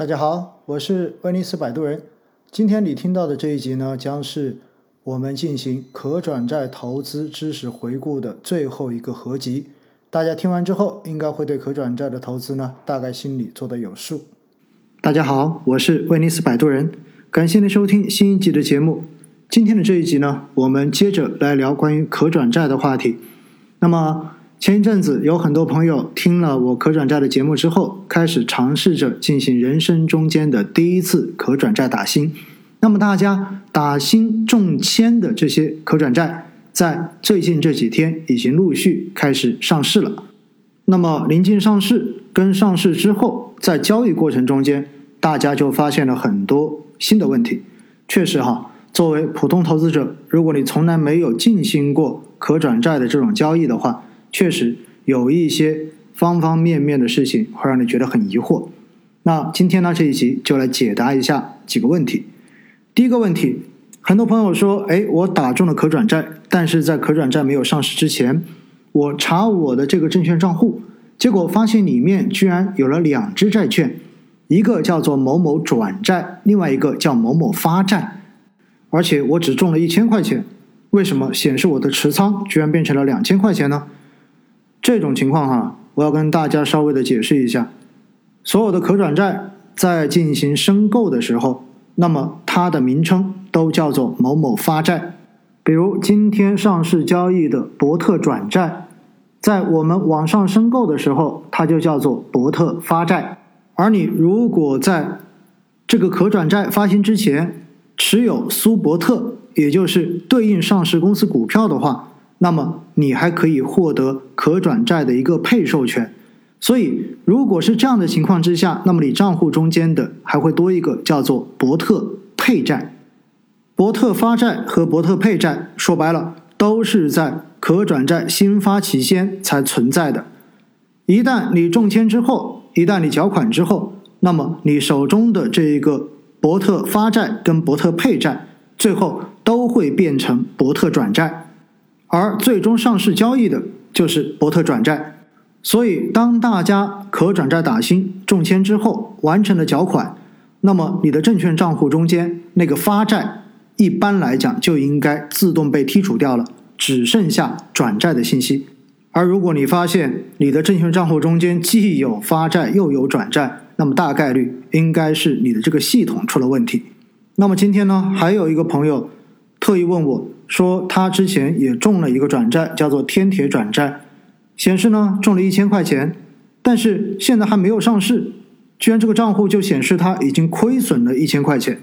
大家好，我是威尼斯摆渡人。今天你听到的这一集呢，将是我们进行可转债投资知识回顾的最后一个合集。大家听完之后，应该会对可转债的投资呢，大概心里做得有数。大家好，我是威尼斯摆渡人，感谢您收听新一集的节目。今天的这一集呢，我们接着来聊关于可转债的话题。那么前一阵子有很多朋友听了我可转债的节目之后，开始尝试着进行人生中间的第一次可转债打新。那么大家打新中签的这些可转债，在最近这几天已经陆续开始上市了。那么临近上市跟上市之后，在交易过程中间，大家就发现了很多新的问题。确实哈。作为普通投资者，如果你从来没有进行过可转债的这种交易的话，确实有一些方方面面的事情会让你觉得很疑惑。那今天呢这一集就来解答一下几个问题。第一个问题，很多朋友说，哎，我打中了可转债，但是在可转债没有上市之前，我查我的这个证券账户，结果发现里面居然有了两只债券，一个叫做某某转债，另外一个叫某某发债。而且我只中了一千块钱，为什么显示我的持仓居然变成了两千块钱呢？这种情况哈，我要跟大家稍微的解释一下。所有的可转债在进行申购的时候，那么它的名称都叫做某某发债。比如今天上市交易的博特转债，在我们网上申购的时候，它就叫做博特发债。而你如果在这个可转债发行之前，持有苏博特，也就是对应上市公司股票的话，那么你还可以获得可转债的一个配售权。所以，如果是这样的情况之下，那么你账户中间的还会多一个叫做伯特配债。伯特发债和伯特配债，说白了都是在可转债新发期间才存在的。一旦你中签之后，一旦你缴款之后，那么你手中的这一个。伯特发债跟伯特配债，最后都会变成伯特转债，而最终上市交易的就是伯特转债。所以，当大家可转债打新中签之后，完成了缴款，那么你的证券账户中间那个发债，一般来讲就应该自动被剔除掉了，只剩下转债的信息。而如果你发现你的证券账户中间既有发债又有转债，那么大概率应该是你的这个系统出了问题。那么今天呢，还有一个朋友特意问我说，他之前也中了一个转债，叫做天铁转债，显示呢中了一千块钱，但是现在还没有上市，居然这个账户就显示他已经亏损了一千块钱，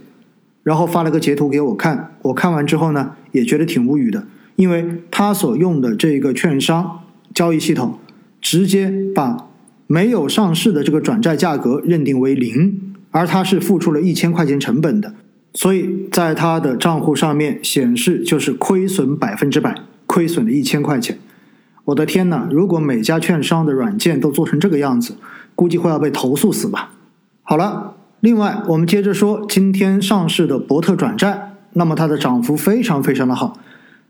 然后发了个截图给我看，我看完之后呢，也觉得挺无语的，因为他所用的这个券商交易系统直接把。没有上市的这个转债价格认定为零，而他是付出了一千块钱成本的，所以在他的账户上面显示就是亏损百分之百，亏损了一千块钱。我的天哪！如果每家券商的软件都做成这个样子，估计会要被投诉死吧。好了，另外我们接着说今天上市的博特转债，那么它的涨幅非常非常的好。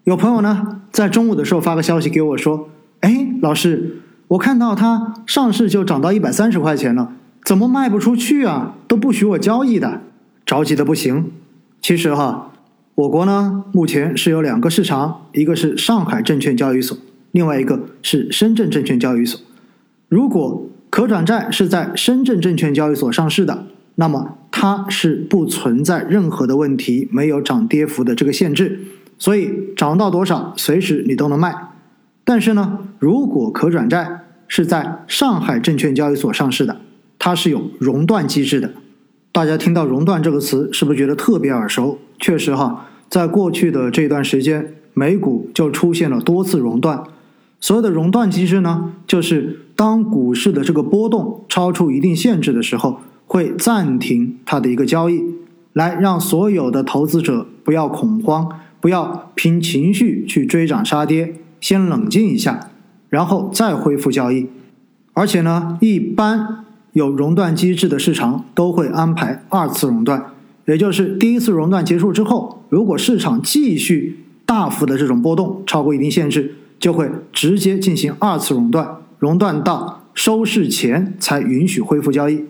有朋友呢在中午的时候发个消息给我说：“哎，老师。”我看到它上市就涨到一百三十块钱了，怎么卖不出去啊？都不许我交易的，着急的不行。其实哈，我国呢目前是有两个市场，一个是上海证券交易所，另外一个是深圳证券交易所。如果可转债是在深圳证券交易所上市的，那么它是不存在任何的问题，没有涨跌幅的这个限制，所以涨到多少随时你都能卖。但是呢，如果可转债是在上海证券交易所上市的，它是有熔断机制的。大家听到“熔断”这个词，是不是觉得特别耳熟？确实哈，在过去的这段时间，美股就出现了多次熔断。所谓的熔断机制呢，就是当股市的这个波动超出一定限制的时候，会暂停它的一个交易，来让所有的投资者不要恐慌，不要凭情绪去追涨杀跌。先冷静一下，然后再恢复交易。而且呢，一般有熔断机制的市场都会安排二次熔断，也就是第一次熔断结束之后，如果市场继续大幅的这种波动超过一定限制，就会直接进行二次熔断，熔断到收市前才允许恢复交易。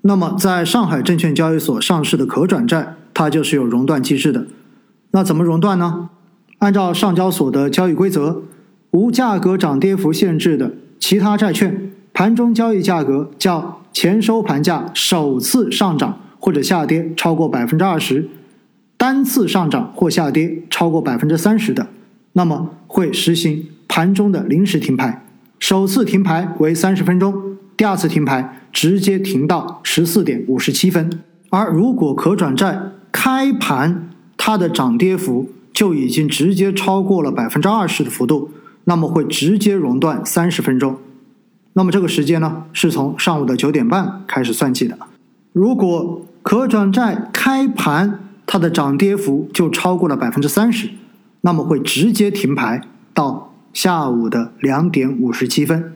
那么在上海证券交易所上市的可转债，它就是有熔断机制的。那怎么熔断呢？按照上交所的交易规则，无价格涨跌幅限制的其他债券，盘中交易价格较前收盘价首次上涨或者下跌超过百分之二十，单次上涨或下跌超过百分之三十的，那么会实行盘中的临时停牌。首次停牌为三十分钟，第二次停牌直接停到十四点五十七分。而如果可转债开盘它的涨跌幅，就已经直接超过了百分之二十的幅度，那么会直接熔断三十分钟。那么这个时间呢，是从上午的九点半开始算起的。如果可转债开盘它的涨跌幅就超过了百分之三十，那么会直接停牌到下午的两点五十七分。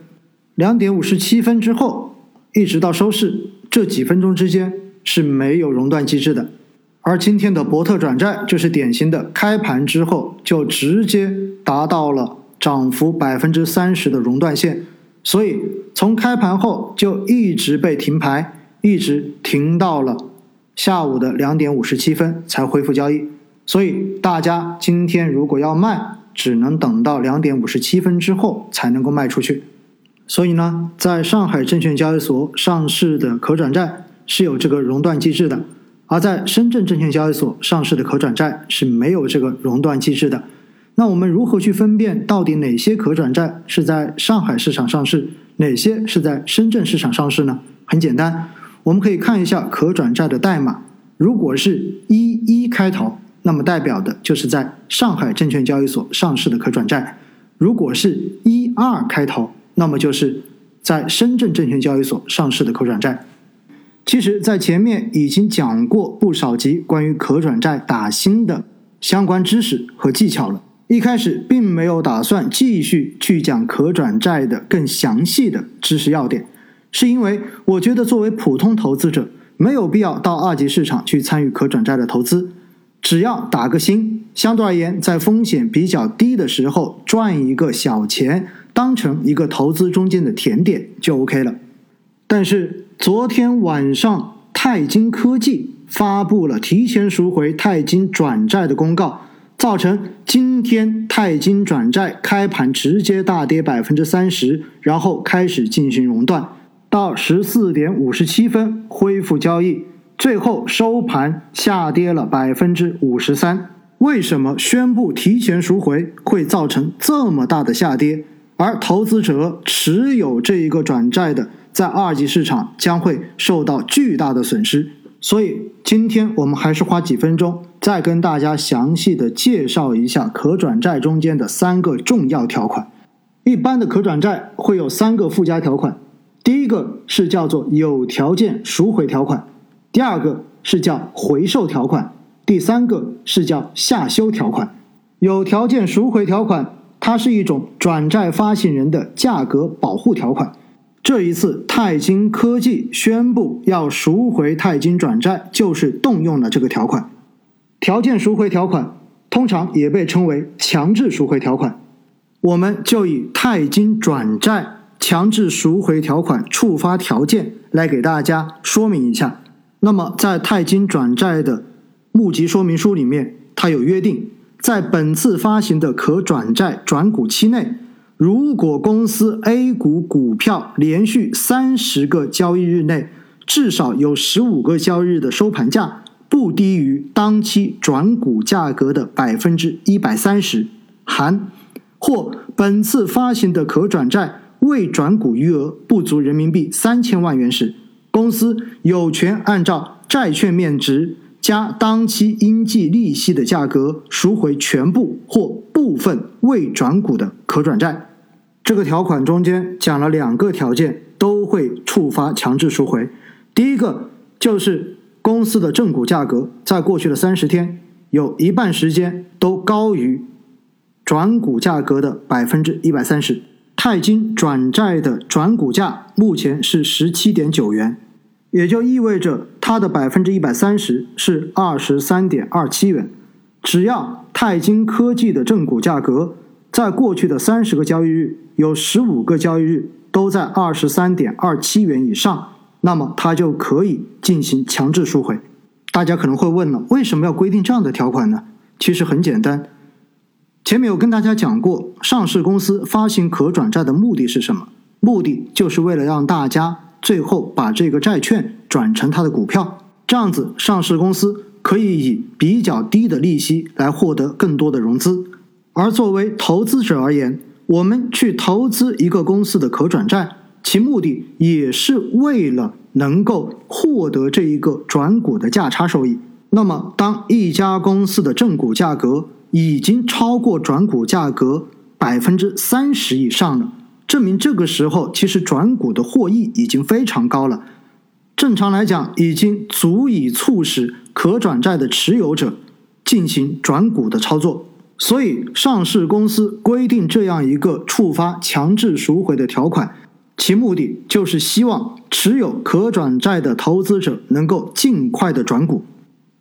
两点五十七分之后，一直到收市这几分钟之间是没有熔断机制的。而今天的博特转债就是典型的，开盘之后就直接达到了涨幅百分之三十的熔断线，所以从开盘后就一直被停牌，一直停到了下午的两点五十七分才恢复交易。所以大家今天如果要卖，只能等到两点五十七分之后才能够卖出去。所以呢，在上海证券交易所上市的可转债是有这个熔断机制的。而在深圳证券交易所上市的可转债是没有这个熔断机制的。那我们如何去分辨到底哪些可转债是在上海市场上市，哪些是在深圳市场上市呢？很简单，我们可以看一下可转债的代码。如果是一一开头，那么代表的就是在上海证券交易所上市的可转债；如果是一二开头，那么就是在深圳证券交易所上市的可转债。其实，在前面已经讲过不少集关于可转债打新的相关知识和技巧了。一开始并没有打算继续去讲可转债的更详细的知识要点，是因为我觉得作为普通投资者，没有必要到二级市场去参与可转债的投资，只要打个新，相对而言在风险比较低的时候赚一个小钱，当成一个投资中间的甜点就 OK 了。但是昨天晚上，泰金科技发布了提前赎回泰金转债的公告，造成今天泰金转债开盘直接大跌百分之三十，然后开始进行熔断，到十四点五十七分恢复交易，最后收盘下跌了百分之五十三。为什么宣布提前赎回会造成这么大的下跌？而投资者持有这一个转债的？在二级市场将会受到巨大的损失，所以今天我们还是花几分钟，再跟大家详细的介绍一下可转债中间的三个重要条款。一般的可转债会有三个附加条款，第一个是叫做有条件赎回条款，第二个是叫回售条款，第三个是叫下修条款。有条件赎回条款，它是一种转债发行人的价格保护条款。这一次，泰金科技宣布要赎回泰金转债，就是动用了这个条款。条件赎回条款通常也被称为强制赎回条款。我们就以泰金转债强制赎回条款触发条件来给大家说明一下。那么，在泰金转债的募集说明书里面，它有约定，在本次发行的可转债转股期内。如果公司 A 股股票连续三十个交易日内，至少有十五个交易日的收盘价不低于当期转股价格的百分之一百三十，含或本次发行的可转债未转股余额不足人民币三千万元时，公司有权按照债券面值加当期应计利息的价格赎回全部或部分未转股的可转债。这个条款中间讲了两个条件，都会触发强制赎回。第一个就是公司的正股价格在过去的三十天有一半时间都高于转股价格的百分之一百三十。泰金转债的转股价目前是十七点九元，也就意味着它的百分之一百三十是二十三点二七元。只要泰金科技的正股价格在过去的三十个交易日，有十五个交易日都在二十三点二七元以上，那么它就可以进行强制赎回。大家可能会问了，为什么要规定这样的条款呢？其实很简单，前面有跟大家讲过，上市公司发行可转债的目的是什么？目的就是为了让大家最后把这个债券转成它的股票，这样子上市公司可以以比较低的利息来获得更多的融资。而作为投资者而言，我们去投资一个公司的可转债，其目的也是为了能够获得这一个转股的价差收益。那么，当一家公司的正股价格已经超过转股价格百分之三十以上了，证明这个时候其实转股的获益已经非常高了。正常来讲，已经足以促使可转债的持有者进行转股的操作。所以，上市公司规定这样一个触发强制赎回的条款，其目的就是希望持有可转债的投资者能够尽快的转股。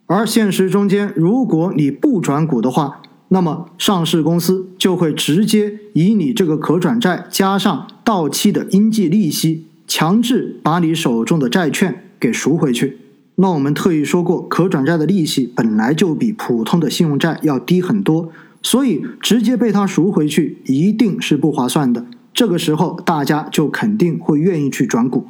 而现实中间，如果你不转股的话，那么上市公司就会直接以你这个可转债加上到期的应计利息，强制把你手中的债券给赎回去。那我们特意说过，可转债的利息本来就比普通的信用债要低很多。所以直接被他赎回去一定是不划算的。这个时候大家就肯定会愿意去转股，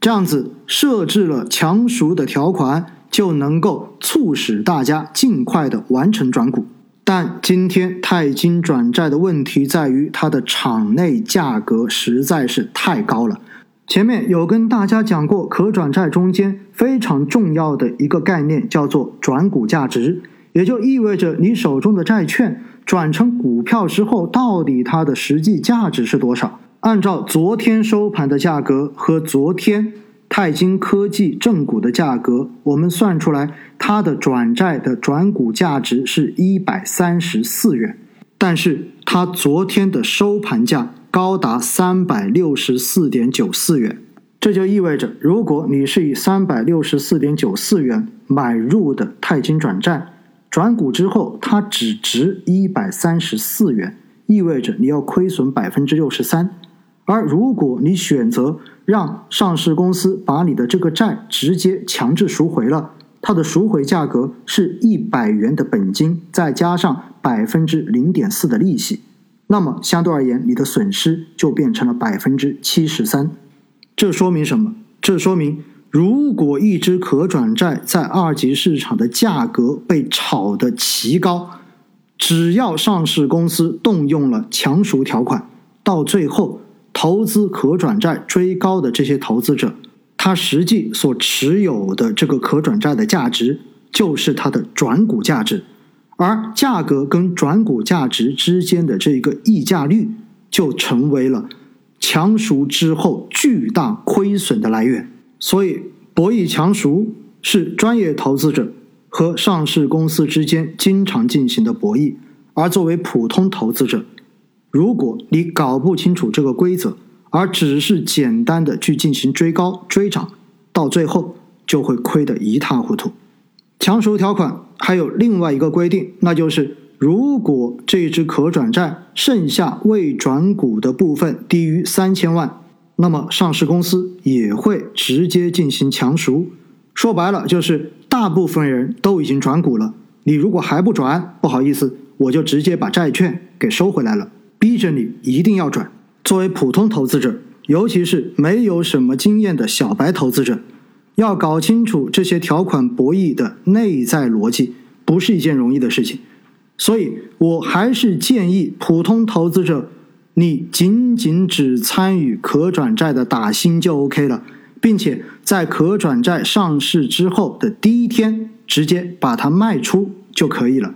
这样子设置了强赎的条款，就能够促使大家尽快的完成转股。但今天泰金转债的问题在于它的场内价格实在是太高了。前面有跟大家讲过，可转债中间非常重要的一个概念叫做转股价值。也就意味着你手中的债券转成股票之后，到底它的实际价值是多少？按照昨天收盘的价格和昨天泰金科技正股的价格，我们算出来它的转债的转股价值是一百三十四元，但是它昨天的收盘价高达三百六十四点九四元，这就意味着，如果你是以三百六十四点九四元买入的泰金转债。转股之后，它只值一百三十四元，意味着你要亏损百分之六十三。而如果你选择让上市公司把你的这个债直接强制赎回了，它的赎回价格是一百元的本金，再加上百分之零点四的利息，那么相对而言，你的损失就变成了百分之七十三。这说明什么？这说明。如果一只可转债在二级市场的价格被炒得奇高，只要上市公司动用了强赎条款，到最后投资可转债追高的这些投资者，他实际所持有的这个可转债的价值就是它的转股价值，而价格跟转股价值之间的这个溢价率就成为了强赎之后巨大亏损的来源。所以，博弈强赎是专业投资者和上市公司之间经常进行的博弈。而作为普通投资者，如果你搞不清楚这个规则，而只是简单的去进行追高追涨，到最后就会亏得一塌糊涂。强赎条款还有另外一个规定，那就是如果这只可转债剩下未转股的部分低于三千万。那么上市公司也会直接进行强赎，说白了就是大部分人都已经转股了，你如果还不转，不好意思，我就直接把债券给收回来了，逼着你一定要转。作为普通投资者，尤其是没有什么经验的小白投资者，要搞清楚这些条款博弈的内在逻辑，不是一件容易的事情。所以我还是建议普通投资者。你仅仅只参与可转债的打新就 OK 了，并且在可转债上市之后的第一天直接把它卖出就可以了，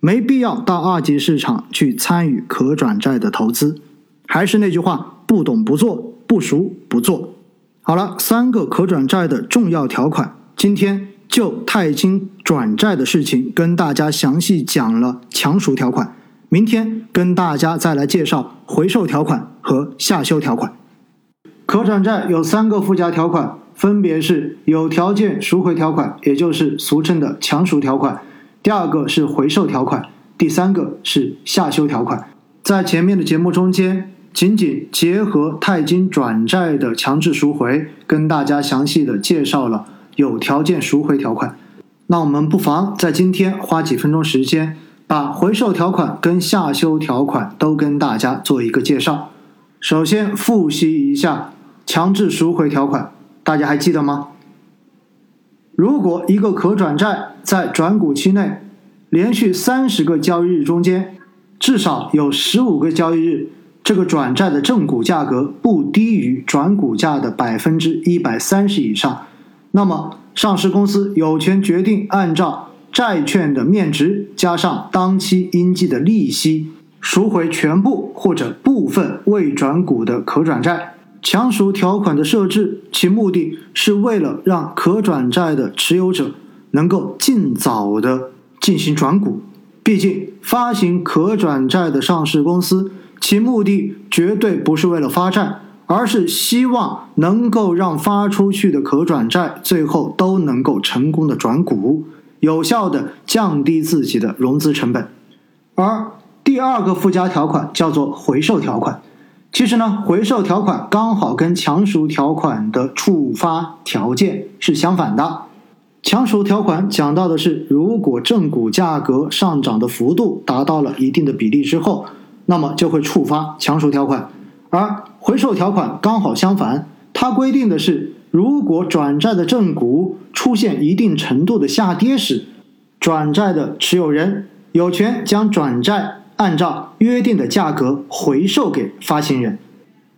没必要到二级市场去参与可转债的投资。还是那句话，不懂不做，不熟不做。好了，三个可转债的重要条款，今天就泰金转债的事情跟大家详细讲了强赎条款。明天跟大家再来介绍回售条款和下修条款。可转债有三个附加条款，分别是有条件赎回条款，也就是俗称的强赎条款；第二个是回售条款；第三个是下修条款。在前面的节目中间，仅仅结合泰金转债的强制赎回，跟大家详细的介绍了有条件赎回条款。那我们不妨在今天花几分钟时间，把回售条款跟下修条款都跟大家做一个介绍。首先复习一下强制赎回条款，大家还记得吗？如果一个可转债在转股期内连续三十个交易日中间，至少有十五个交易日，这个转债的正股价格不低于转股价的百分之一百三十以上，那么上市公司有权决定按照债券的面值加上当期应计的利息赎回全部或者部分未转股的可转债。强赎条款的设置，其目的是为了让可转债的持有者能够尽早的进行转股。毕竟，发行可转债的上市公司，其目的绝对不是为了发债，而是希望能够让发出去的可转债最后都能够成功的转股，有效的降低自己的融资成本。而第二个附加条款叫做回售条款。其实呢，回售条款刚好跟强赎条款的触发条件是相反的。强赎条款讲到的是，如果正股价格上涨的幅度达到了一定的比例之后，那么就会触发强赎条款。而回售条款刚好相反，它规定的是，如果转债的正股出现一定程度的下跌时，转债的持有人有权将转债。按照约定的价格回售给发行人，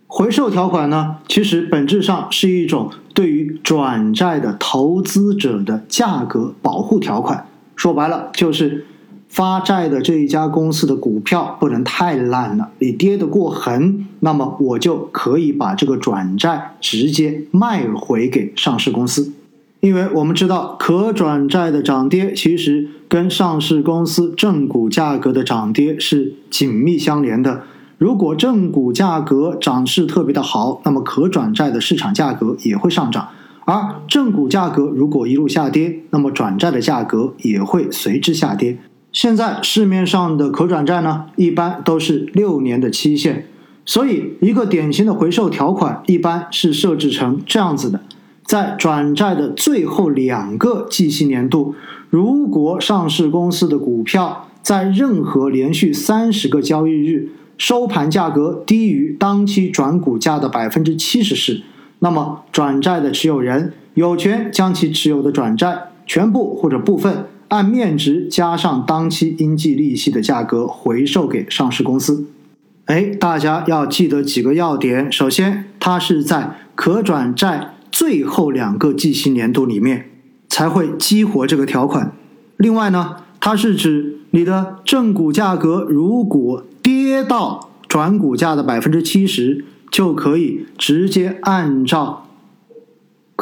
回售条款呢，其实本质上是一种对于转债的投资者的价格保护条款。说白了，就是发债的这一家公司的股票不能太烂了，你跌得过狠，那么我就可以把这个转债直接卖回给上市公司。因为我们知道，可转债的涨跌其实跟上市公司正股价格的涨跌是紧密相连的。如果正股价格涨势特别的好，那么可转债的市场价格也会上涨；而正股价格如果一路下跌，那么转债的价格也会随之下跌。现在市面上的可转债呢，一般都是六年的期限，所以一个典型的回售条款一般是设置成这样子的。在转债的最后两个计息年度，如果上市公司的股票在任何连续三十个交易日收盘价格低于当期转股价的百分之七十时，那么转债的持有人有权将其持有的转债全部或者部分按面值加上当期应计利息的价格回售给上市公司。哎，大家要记得几个要点：首先，它是在可转债。最后两个计息年度里面才会激活这个条款。另外呢，它是指你的正股价格如果跌到转股价的百分之七十，就可以直接按照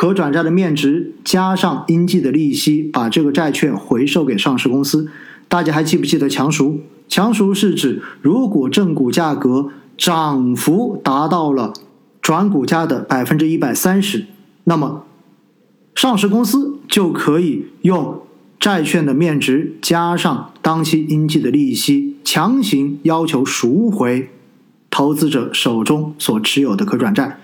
可转债的面值加上应计的利息，把这个债券回售给上市公司。大家还记不记得强赎？强赎是指如果正股价格涨幅达到了转股价的百分之一百三十。那么，上市公司就可以用债券的面值加上当期应计的利息，强行要求赎回投资者手中所持有的可转债。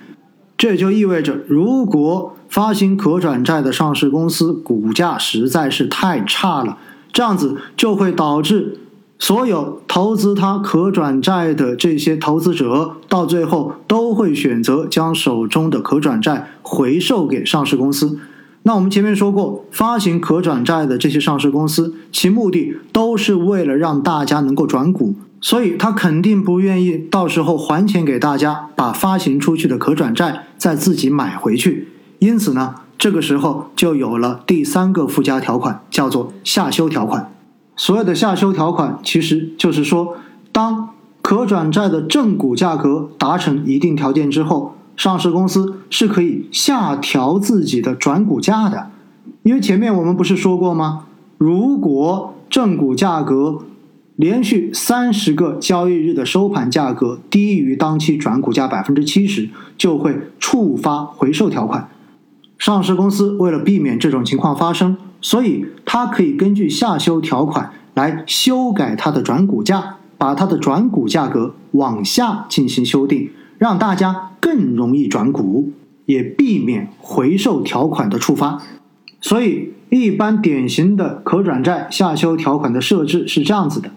这也就意味着，如果发行可转债的上市公司股价实在是太差了，这样子就会导致。所有投资它可转债的这些投资者，到最后都会选择将手中的可转债回售给上市公司。那我们前面说过，发行可转债的这些上市公司，其目的都是为了让大家能够转股，所以他肯定不愿意到时候还钱给大家，把发行出去的可转债再自己买回去。因此呢，这个时候就有了第三个附加条款，叫做下修条款。所有的下修条款，其实就是说，当可转债的正股价格达成一定条件之后，上市公司是可以下调自己的转股价的。因为前面我们不是说过吗？如果正股价格连续三十个交易日的收盘价格低于当期转股价百分之七十，就会触发回售条款。上市公司为了避免这种情况发生，所以它可以根据下修条款来修改它的转股价，把它的转股价格往下进行修订，让大家更容易转股，也避免回售条款的触发。所以，一般典型的可转债下修条款的设置是这样子的：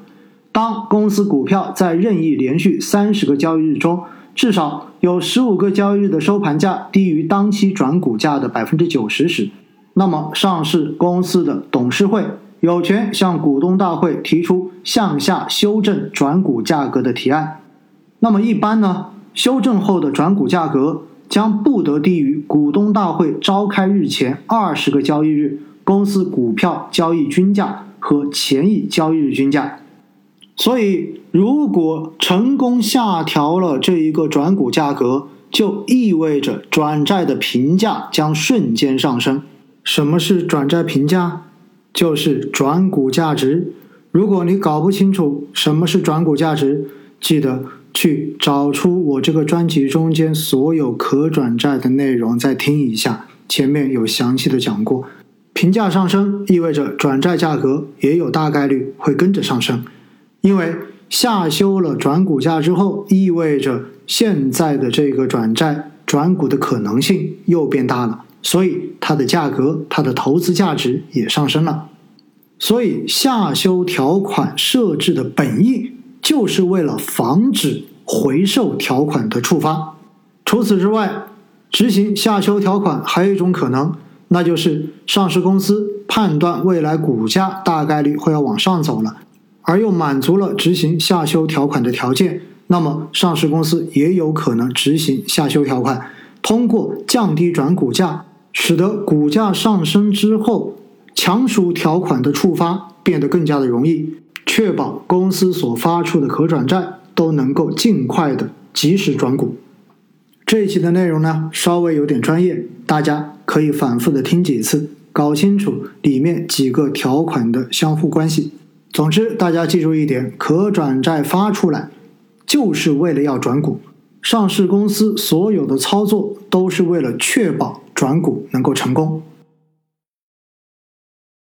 当公司股票在任意连续三十个交易日中，至少有十五个交易日的收盘价低于当期转股价的百分之九十时，那么上市公司的董事会有权向股东大会提出向下修正转股价格的提案。那么一般呢，修正后的转股价格。将不得低于股东大会召开日前二十个交易日公司股票交易均价和前一交易日均价。所以，如果成功下调了这一个转股价格，就意味着转债的评价将瞬间上升。什么是转债评价？就是转股价值。如果你搞不清楚什么是转股价值，记得。去找出我这个专辑中间所有可转债的内容，再听一下，前面有详细的讲过。评价上升意味着转债价格也有大概率会跟着上升，因为下修了转股价之后，意味着现在的这个转债转股的可能性又变大了，所以它的价格、它的投资价值也上升了。所以下修条款设置的本意。就是为了防止回售条款的触发。除此之外，执行下修条款还有一种可能，那就是上市公司判断未来股价大概率会要往上走了，而又满足了执行下修条款的条件，那么上市公司也有可能执行下修条款，通过降低转股价，使得股价上升之后强赎条款的触发变得更加的容易。确保公司所发出的可转债都能够尽快的及时转股。这一期的内容呢，稍微有点专业，大家可以反复的听几次，搞清楚里面几个条款的相互关系。总之，大家记住一点：可转债发出来就是为了要转股，上市公司所有的操作都是为了确保转股能够成功。